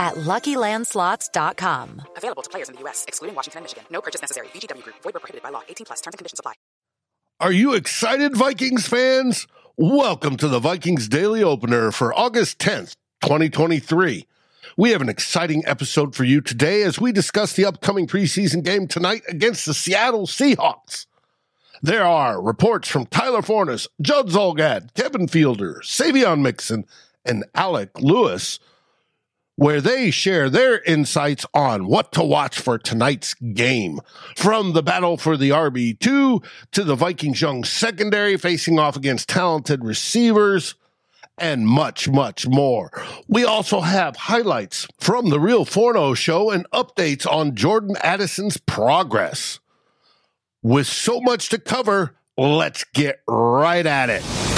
at LuckyLandSlots.com. Available to players in the U.S., excluding Washington and Michigan. No purchase necessary. VGW Group. Void where prohibited by law. 18 plus. Terms and conditions apply. Are you excited, Vikings fans? Welcome to the Vikings Daily Opener for August 10th, 2023. We have an exciting episode for you today as we discuss the upcoming preseason game tonight against the Seattle Seahawks. There are reports from Tyler Forness, Judd Zulgad, Kevin Fielder, Saivian Mixson, and Alec Lewis, where they share their insights on what to watch for tonight's game. From the battle for the RB2 to the Vikings young secondary facing off against talented receivers and much, much more. We also have highlights from the Real Forno show and updates on Jordan Addison's progress. With so much to cover, let's get right at it.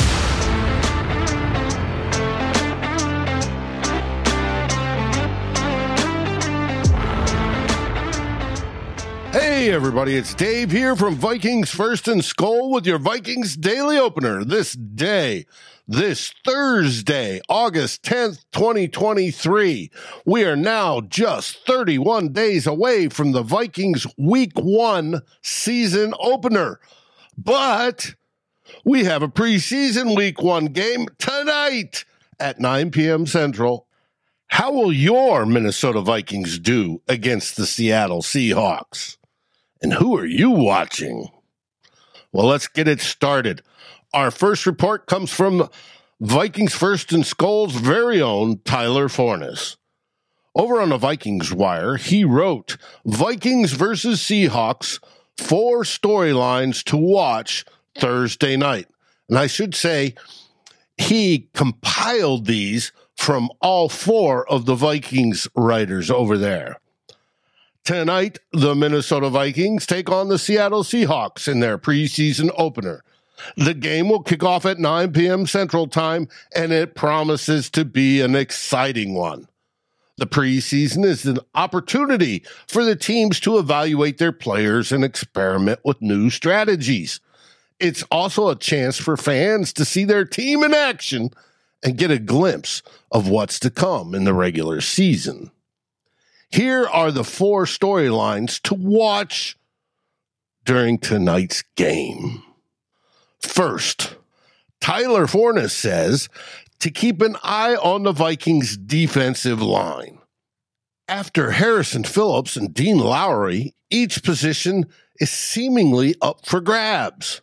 Hey, everybody, it's Dave here from Vikings First and Skol with your Vikings Daily Opener this day, this Thursday, August 10th, 2023. We are now just 31 days away from the Vikings Week 1 season opener. But we have a preseason Week 1 game tonight at 9 p.m. Central. How will your Minnesota Vikings do against the Seattle Seahawks? And who are you watching? Well, let's get it started. Our first report comes from Vikings First and Skol's very own Tyler Forness. Over on the Vikings Wire, he wrote Vikings versus Seahawks, four storylines to watch Thursday night. And I should say, he compiled these from all four of the Vikings writers over there. Tonight, the Minnesota Vikings take on the Seattle Seahawks in their preseason opener. The game will kick off at 9 p.m. Central Time, and it promises to be an exciting one. The preseason is an opportunity for the teams to evaluate their players and experiment with new strategies. It's also a chance for fans to see their team in action and get a glimpse of what's to come in the regular season. Here are the four storylines to watch during tonight's game. First, Tyler Forness says to keep an eye on the Vikings' defensive line. After Harrison Phillips and Dean Lowry, each position is seemingly up for grabs.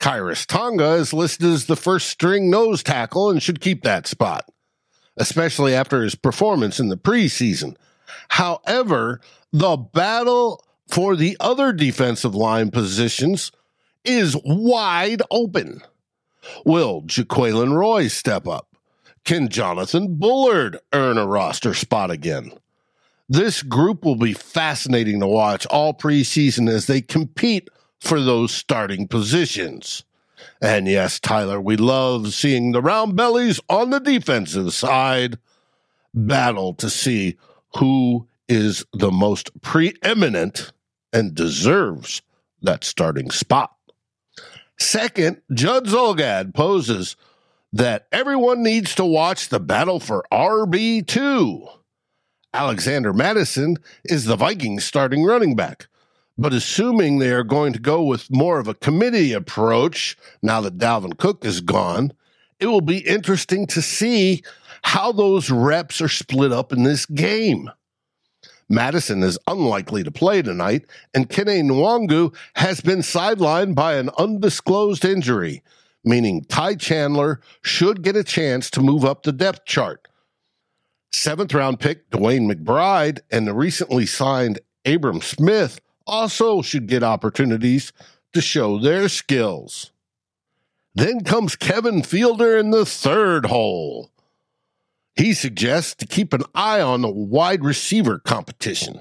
Khyiris Tonga is listed as the first string nose tackle and should keep that spot, especially after his performance in the preseason. However, the battle for the other defensive line positions is wide open. Will Jaquelin Roy step up? Can Jonathan Bullard earn a roster spot again? This group will be fascinating to watch all preseason as they compete for those starting positions. And yes, Tyler, we love seeing the round bellies on the defensive side battle to see who is the most preeminent and deserves that starting spot. Second, Judd Zulgad poses that everyone needs to watch the battle for RB2. Alexander Mattison is the Vikings starting running back. But assuming they are going to go with more of a committee approach now that Dalvin Cook is gone, it will be interesting to see how those reps are split up in this game. Mattison is unlikely to play tonight, and Kene Nwangwu has been sidelined by an undisclosed injury, meaning Ty Chandler should get a chance to move up the depth chart. Seventh round pick DeWayne McBride and the recently signed Abram Smith also should get opportunities to show their skills. Then comes Kevin Fielder in the third hole. He suggests to keep an eye on the wide receiver competition.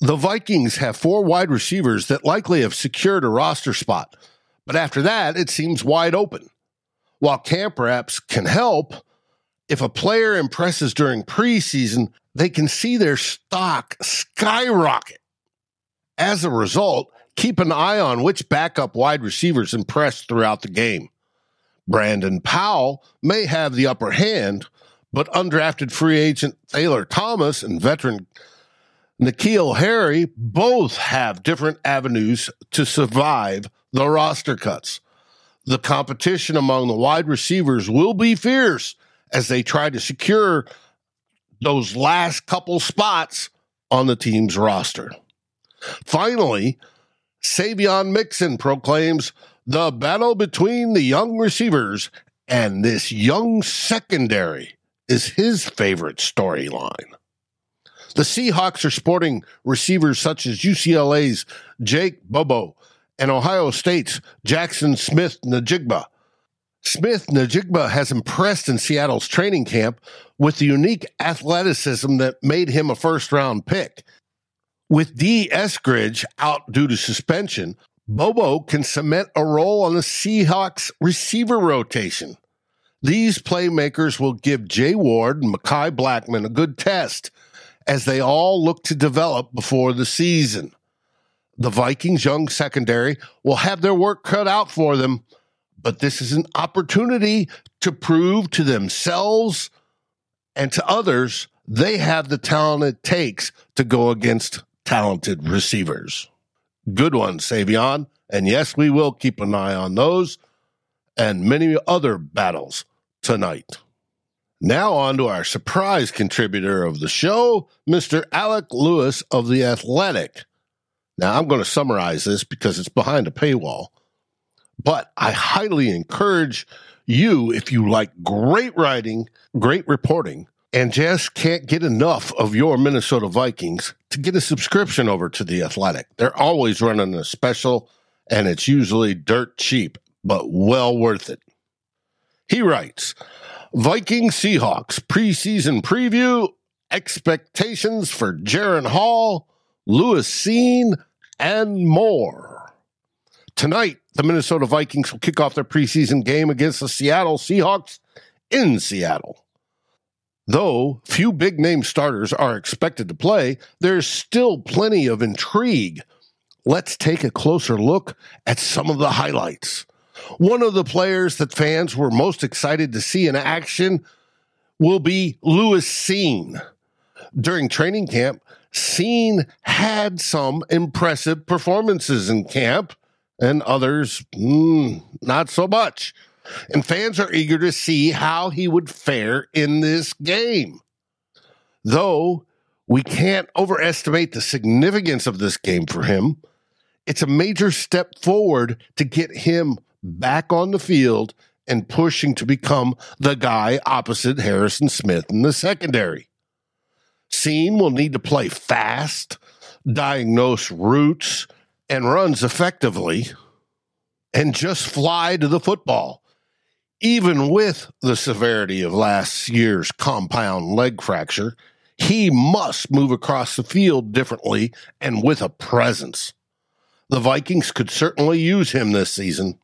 The Vikings have four wide receivers that likely have secured a roster spot, but after that, it seems wide open. While camp reps can help, if a player impresses during preseason, they can see their stock skyrocket. As a result, keep an eye on which backup wide receivers impress throughout the game. Brandon Powell may have the upper hand, but undrafted free agent Thayer Thomas and veteran N'Keal Harry both have different avenues to survive the roster cuts. The competition among the wide receivers will be fierce as they try to secure those last couple spots on the team's roster. Finally, Saivian Mixson proclaims the battle between the young receivers and this young secondary is his favorite storyline. The Seahawks are sporting receivers such as UCLA's Jake Bobo and Ohio State's Jaxon Smith-Njigba. Smith Najigba has impressed in Seattle's training camp with the unique athleticism that made him a first round pick. With Dee Eskridge out due to suspension, Bobo can cement a role on the Seahawks receiver rotation. These playmakers will give Jay Ward and Mekhi Blackmon a good test as they all look to develop before the season. The Vikings' young secondary will have their work cut out for them, but this is an opportunity to prove to themselves and to others they have the talent it takes to go against talented receivers. Good one, Saivian. And yes, we will keep an eye on those and many other battles tonight. Now, on to our surprise contributor of the show, Mr. Alec Lewis of The Athletic. Now, I'm going to summarize this because it's behind a paywall, but I highly encourage you, if you like great writing, great reporting, and just can't get enough of your Minnesota Vikings to get a subscription over to The Athletic. They're always running a special, and it's usually dirt cheap, but well worth it. He writes Viking Seahawks preseason preview, expectations for Jaren Hall, Lewis Cine, and more. Tonight, the Minnesota Vikings will kick off their preseason game against the Seattle Seahawks in Seattle. Though few big name starters are expected to play, there's still plenty of intrigue. Let's take a closer look at some of the highlights. One of the players that fans were most excited to see in action will be Lewis Cine. During training camp, Cine had some impressive performances in camp, and others mm, not so much and fans are eager to see how he would fare in this game. Though we can't overestimate the significance of this game for him, it's a major step forward to get him back on the field and pushing to become the guy opposite Harrison Smith in the secondary. Cine will need to play fast, diagnose routes and runs effectively, and just fly to the football. Even with the severity of last year's compound leg fracture, he must move across the field differently and with a presence. The Vikings could certainly use him this season.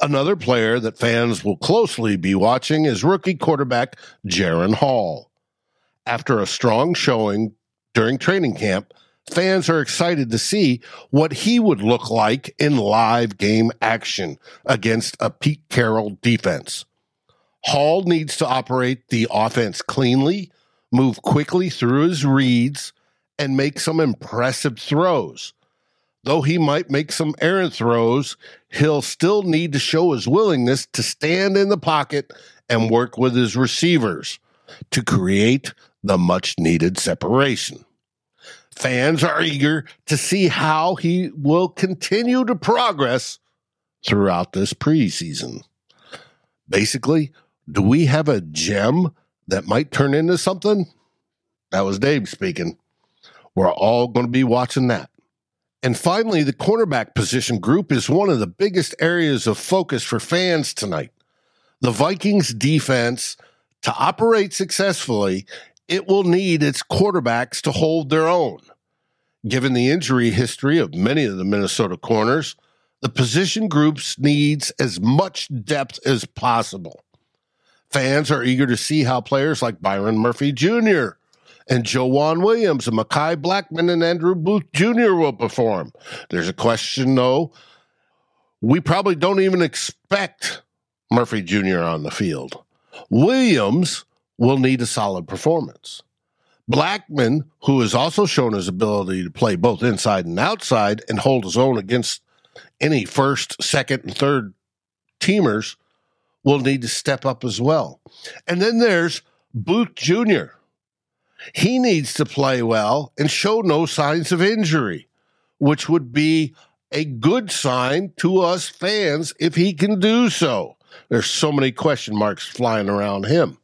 Another player that fans will closely be watching is rookie quarterback Jaren Hall. After a strong showing during training camp, fans are excited to see what he would look like in live game action against a Pete Carroll defense. Hall needs to operate the offense cleanly, move quickly through his reads, and make some impressive throws. Though he might make some errant throws, he'll still need to show his willingness to stand in the pocket and work with his receivers to create the much needed separation. Fans are eager to see how he will continue to progress throughout this preseason. Basically, do we have a gem that might turn into something? That was Dave speaking. We're all going to be watching that. And finally, the cornerback position group is one of the biggest areas of focus for fans tonight. The Vikings defense, to operate successfully, it will need its quarterbacks to hold their own. Given the injury history of many of the Minnesota corners, the position groups needs as much depth as possible. Fans are eager to see how players like Byron Murphy Jr., and Joejuan Williams and Mekhi Blackmon and Andrew Booth Jr. will perform. There's a question, though. We probably don't even expect Murphy Jr. on the field. Williams will need a solid performance. Blackmon, who has also shown his ability to play both inside and outside and hold his own against any first, second, and third teamers, will need to step up as well. And then there's Booth Jr. He needs to play well and show no signs of injury, which would be a good sign to us fans if he can do so. There's so many question marks flying around him.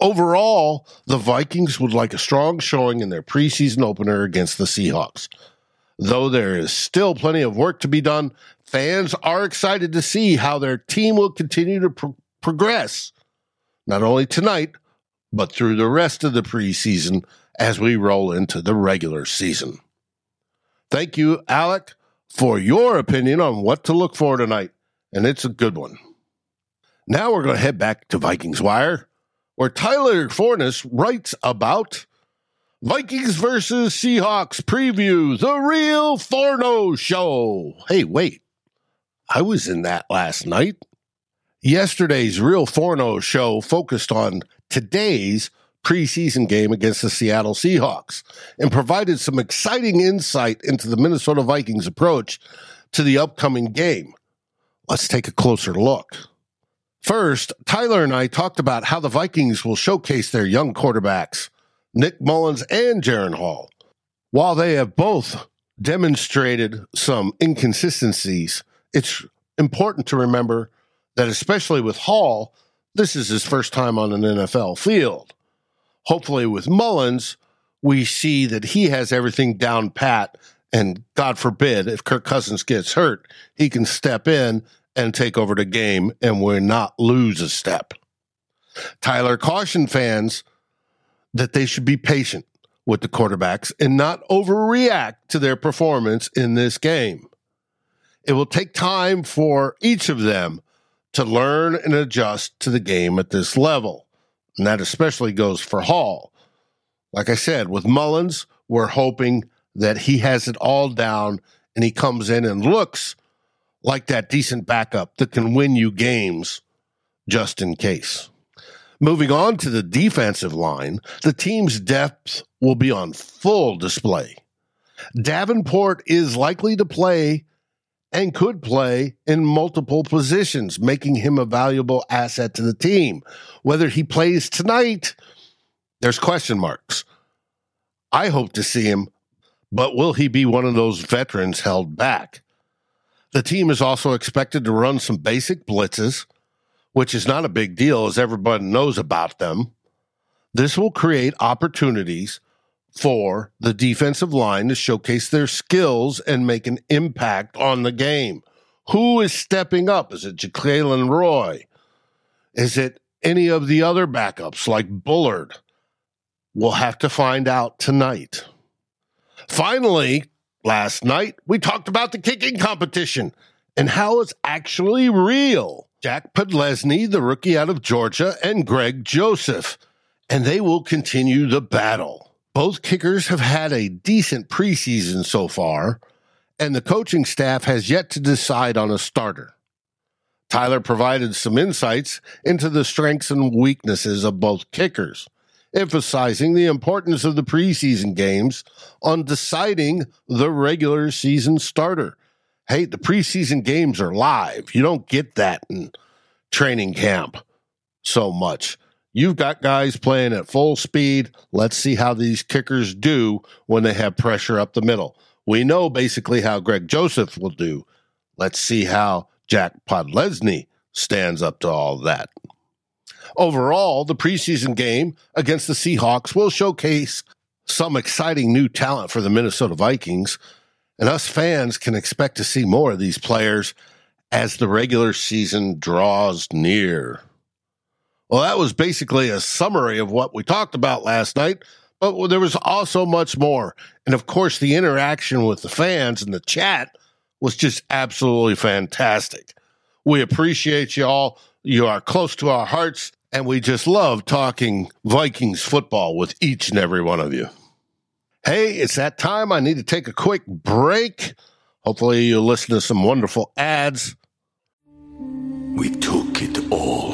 Overall, the Vikings would like a strong showing in their preseason opener against the Seahawks. Though there is still plenty of work to be done, fans are excited to see how their team will continue to pro- progress, not only tonight, but through the rest of the preseason as we roll into the regular season. Thank you, Alec, for your opinion on what to look for tonight, and it's a good one. Now we're going to head back to Vikings Wire, where Tyler Forness writes about Vikings versus Seahawks preview, the real Forno show. Hey, wait, I was in that last night. Yesterday's Real Forno show focused on today's preseason game against the Seattle Seahawks and provided some exciting insight into the Minnesota Vikings approach to the upcoming game. Let's take a closer look. First, Tyler and I talked about how the Vikings will showcase their young quarterbacks, Nick Mullens and Jaren Hall. While they have both demonstrated some inconsistencies, it's important to remember that especially with Hall, this is his first time on an NFL field. Hopefully, with Mullens, we see that he has everything down pat. And God forbid, if Kirk Cousins gets hurt, he can step in and take over the game and we're not lose a step. Tyler cautioned fans that they should be patient with the quarterbacks and not overreact to their performance in this game. It will take time for each of them to learn and adjust to the game at this level. And that especially goes for Hall. Like I said, with Mullens, we're hoping that he has it all down and he comes in and looks like that decent backup that can win you games just in case. Moving on to the defensive line, the team's depth will be on full display. Davenport is likely to play and could play in multiple positions, making him a valuable asset to the team. Whether he plays tonight, there's question marks. I hope to see him, but will he be one of those veterans held back? The team is also expected to run some basic blitzes, which is not a big deal as everybody knows about them. This will create opportunities for the defensive line to showcase their skills and make an impact on the game. Who is stepping up? Is it Jaquelin Roy? Is it any of the other backups like Bullard? We'll have to find out tonight. Finally, last night, we talked about the kicking competition and how it's actually real. Jack Podlesny, the rookie out of Georgia, and Greg Joseph, and they will continue the battle. Both kickers have had a decent preseason so far, and the coaching staff has yet to decide on a starter. Tyler provided some insights into the strengths and weaknesses of both kickers, emphasizing the importance of the preseason games on deciding the regular season starter. Hey, the preseason games are live. You don't get that in training camp so much. You've got guys playing at full speed. Let's see how these kickers do when they have pressure up the middle. We know basically how Greg Joseph will do. Let's see how Jack Podlesny stands up to all that. Overall, the preseason game against the Seahawks will showcase some exciting new talent for the Minnesota Vikings, and us fans can expect to see more of these players as the regular season draws near. Well, that was basically a summary of what we talked about last night, but there was also much more. And of course, the interaction with the fans and the chat was just absolutely fantastic. We appreciate you all. You are close to our hearts, and we just love talking Vikings football with each and every one of you. Hey, it's that time. I need to take a quick break. Hopefully, you'll listen to some wonderful ads. We took it all.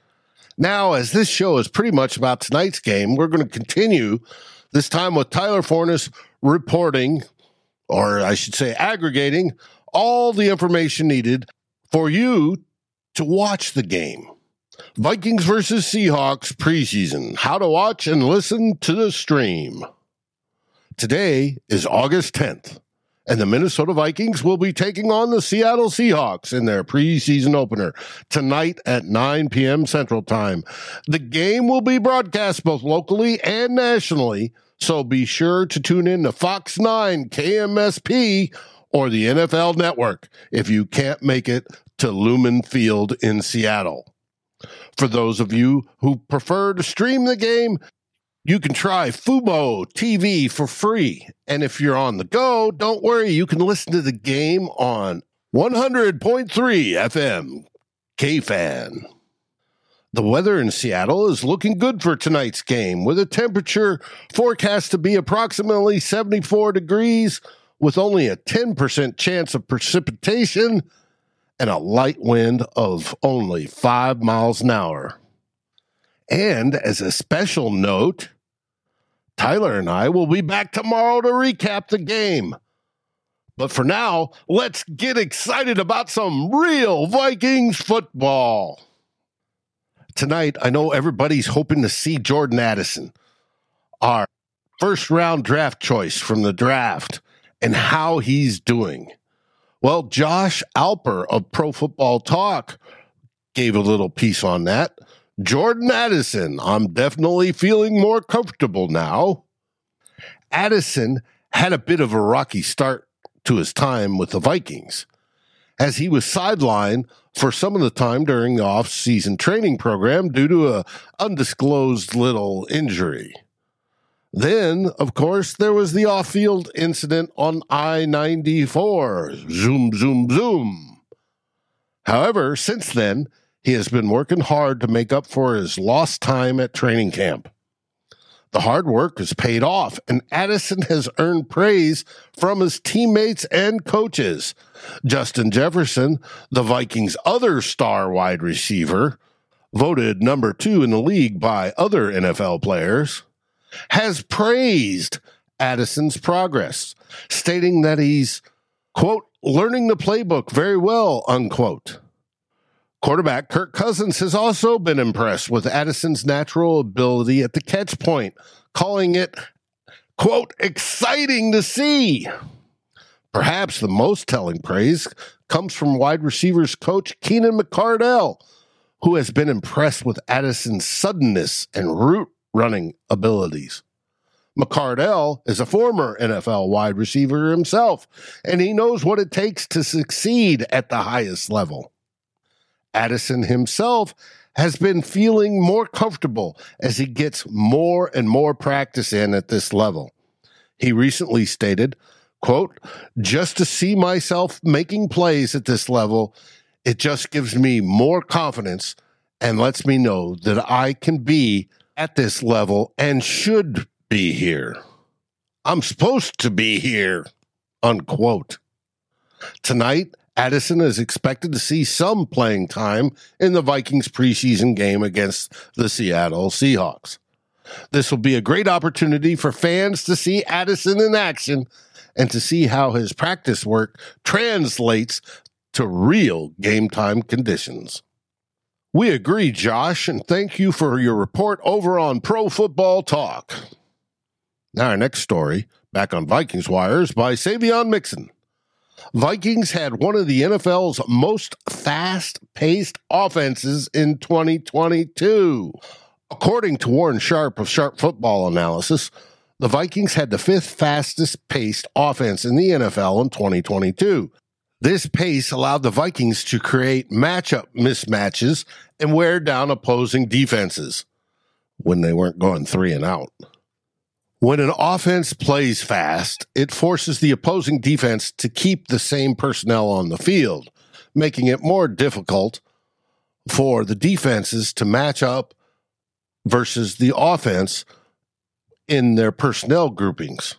Now, as this show is pretty much about tonight's game, we're going to continue this time with Tyler Forness reporting, or I should say, aggregating all the information needed for you to watch the game. Vikings versus Seahawks preseason. How to watch and listen to the stream. Today is August 10th, and the Minnesota Vikings will be taking on the Seattle Seahawks in their preseason opener tonight at 9 p.m. Central Time. The game will be broadcast both locally and nationally, so be sure to tune in to Fox 9 KMSP or the NFL Network if you can't make it to Lumen Field in Seattle. For those of you who prefer to stream the game, you can try Fubo TV for free. And if you're on the go, don't worry, you can listen to the game on 100.3 FM KFan. The weather in Seattle is looking good for tonight's game, with a temperature forecast to be approximately 74 degrees, with only a 10% chance of precipitation and a light wind of only 5 miles an hour. And as a special note, Tyler and I will be back tomorrow to recap the game. But for now, let's get excited about some real Vikings football. Tonight, I know everybody's hoping to see Jordan Addison, our first round draft choice from the draft, and how he's doing. Well, Josh Alper of Pro Football Talk gave a little piece on that. Jordan Addison, I'm definitely feeling more comfortable now. Addison had a bit of a rocky start to his time with the Vikings, as he was sidelined for some of the time during the off-season training program due to a undisclosed little injury. Then, of course, there was the off field incident on I 94. Zoom, zoom, zoom. However, since then, he has been working hard to make up for his lost time at training camp. The hard work has paid off, and Addison has earned praise from his teammates and coaches. Justin Jefferson, the Vikings' other star wide receiver, voted number two in the league by other NFL players, has praised Addison's progress, stating that he's, quote, learning the playbook very well, unquote. Quarterback Kirk Cousins has also been impressed with Addison's natural ability at the catch point, calling it, quote, exciting to see. Perhaps the most telling praise comes from wide receivers coach Keenan McCardell, who has been impressed with Addison's suddenness and route running abilities. McCardell is a former NFL wide receiver himself, and he knows what it takes to succeed at the highest level. Addison himself has been feeling more comfortable as he gets more and more practice in at this level. He recently stated, quote, just to see myself making plays at this level, it just gives me more confidence and lets me know that I can be at this level and should be here. I'm supposed to be here, unquote. Tonight, Addison is expected to see some playing time in the Vikings preseason game against the Seattle Seahawks. This will be a great opportunity for fans to see Addison in action and to see how his practice work translates to real game time conditions. We agree, Josh, and thank you for your report over on Pro Football Talk. Now, our next story, back on Vikings Wires, by Saivian Mixson. Vikings had one of the NFL's most fast paced offenses in 2022. According to Warren Sharp of Sharp Football Analysis, the Vikings had the fifth fastest paced offense in the NFL in 2022. This pace allowed the Vikings to create matchup mismatches and wear down opposing defenses when they weren't going three and out. When an offense plays fast, it forces the opposing defense to keep the same personnel on the field, making it more difficult for the defenses to match up versus the offense in their personnel groupings.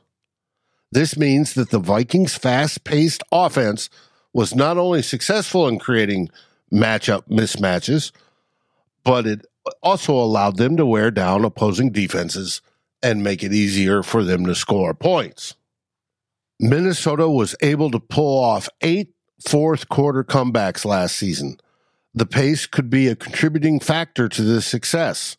This means that the Vikings' fast paced offense was not only successful in creating matchup mismatches, but it also allowed them to wear down opposing defenses and make it easier for them to score points. Minnesota was able to pull off eight fourth quarter comebacks last season. The pace could be a contributing factor to this success.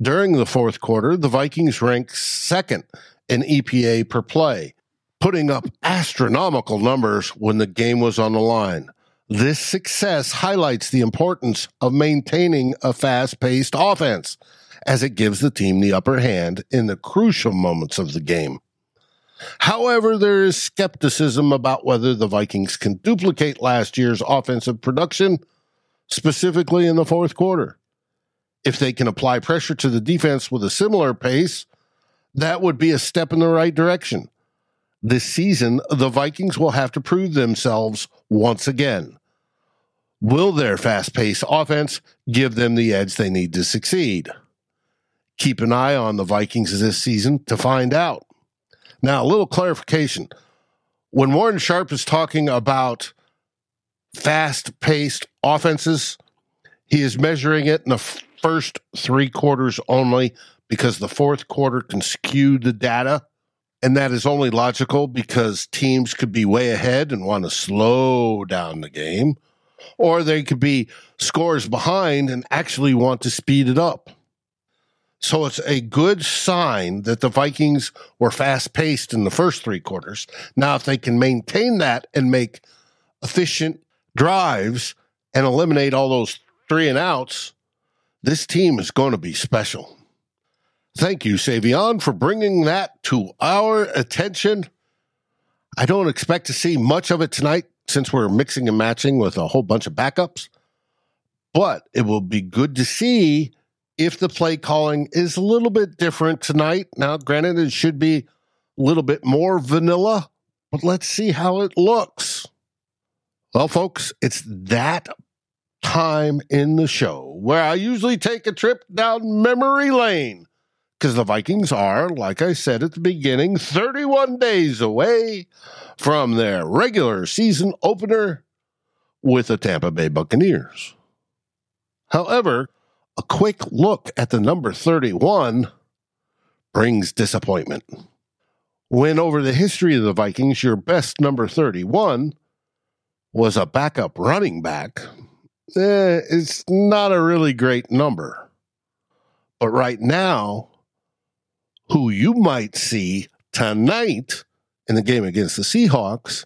During the fourth quarter, the Vikings ranked second in EPA per play, putting up astronomical numbers when the game was on the line. This success highlights the importance of maintaining a fast paced offense as it gives the team the upper hand in the crucial moments of the game. However, there is skepticism about whether the Vikings can duplicate last year's offensive production, specifically in the fourth quarter. If they can apply pressure to the defense with a similar pace, that would be a step in the right direction. This season, the Vikings will have to prove themselves once again. Will their fast paced offense give them the edge they need to succeed? Keep an eye on the Vikings this season to find out. Now, a little clarification. When Warren Sharp is talking about fast paced offenses, he is measuring it in the first three quarters only because the fourth quarter can skew the data. And that is only logical because teams could be way ahead and want to slow down the game, or they could be scores behind and actually want to speed it up. So it's a good sign that the Vikings were fast paced in the first three quarters. Now, if they can maintain that and make efficient drives and eliminate all those three and outs, this team is going to be special. Thank you, Saivian, for bringing that to our attention. I don't expect to see much of it tonight since we're mixing and matching with a whole bunch of backups, but it will be good to see if the play calling is a little bit different tonight. Now, granted, it should be a little bit more vanilla, but let's see how it looks. Well, folks, it's that time in the show where I usually take a trip down memory lane because the Vikings are, like I said at the beginning, 31 days away from their regular season opener with the Tampa Bay Buccaneers. However, a quick look at the number 31 brings disappointment. When over the history of the Vikings, your best number 31 was a backup running back, eh, it's not a really great number. But right now, who you might see tonight in the game against the Seahawks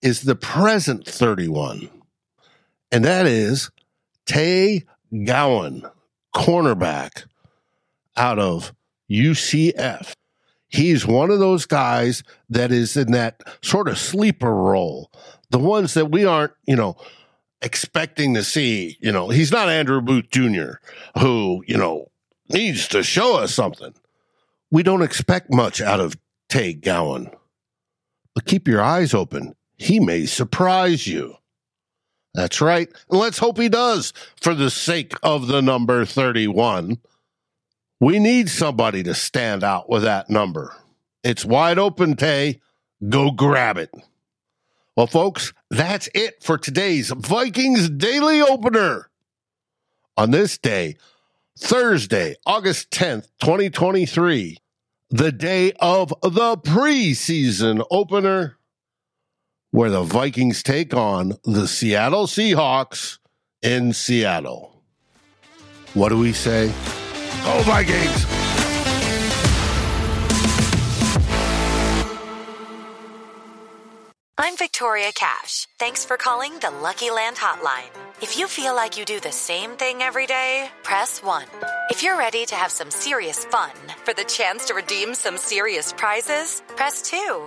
is the present 31. And that is Tay Gowan, cornerback out of UCF. He's one of those guys that is in that sort of sleeper role. The ones that we aren't, you know, expecting to see. You know, he's not Andrew Booth Jr., who, you know, needs to show us something. We don't expect much out of Tay Gowan. But keep your eyes open. He may surprise you. That's right. And let's hope he does for the sake of the number 31. We need somebody to stand out with that number. It's wide open, Tay. Go grab it. Well, folks, that's it for today's Vikings Daily Opener. On this day, Thursday, August 10th, 2023, the day of the preseason opener, where the Vikings take on the Seattle Seahawks in Seattle. What do we say? Go Vikings! I'm Victoria Cash. Thanks for calling the Lucky Land Hotline. If you feel like you do the same thing every day, press 1. If you're ready to have some serious fun for the chance to redeem some serious prizes, press 2.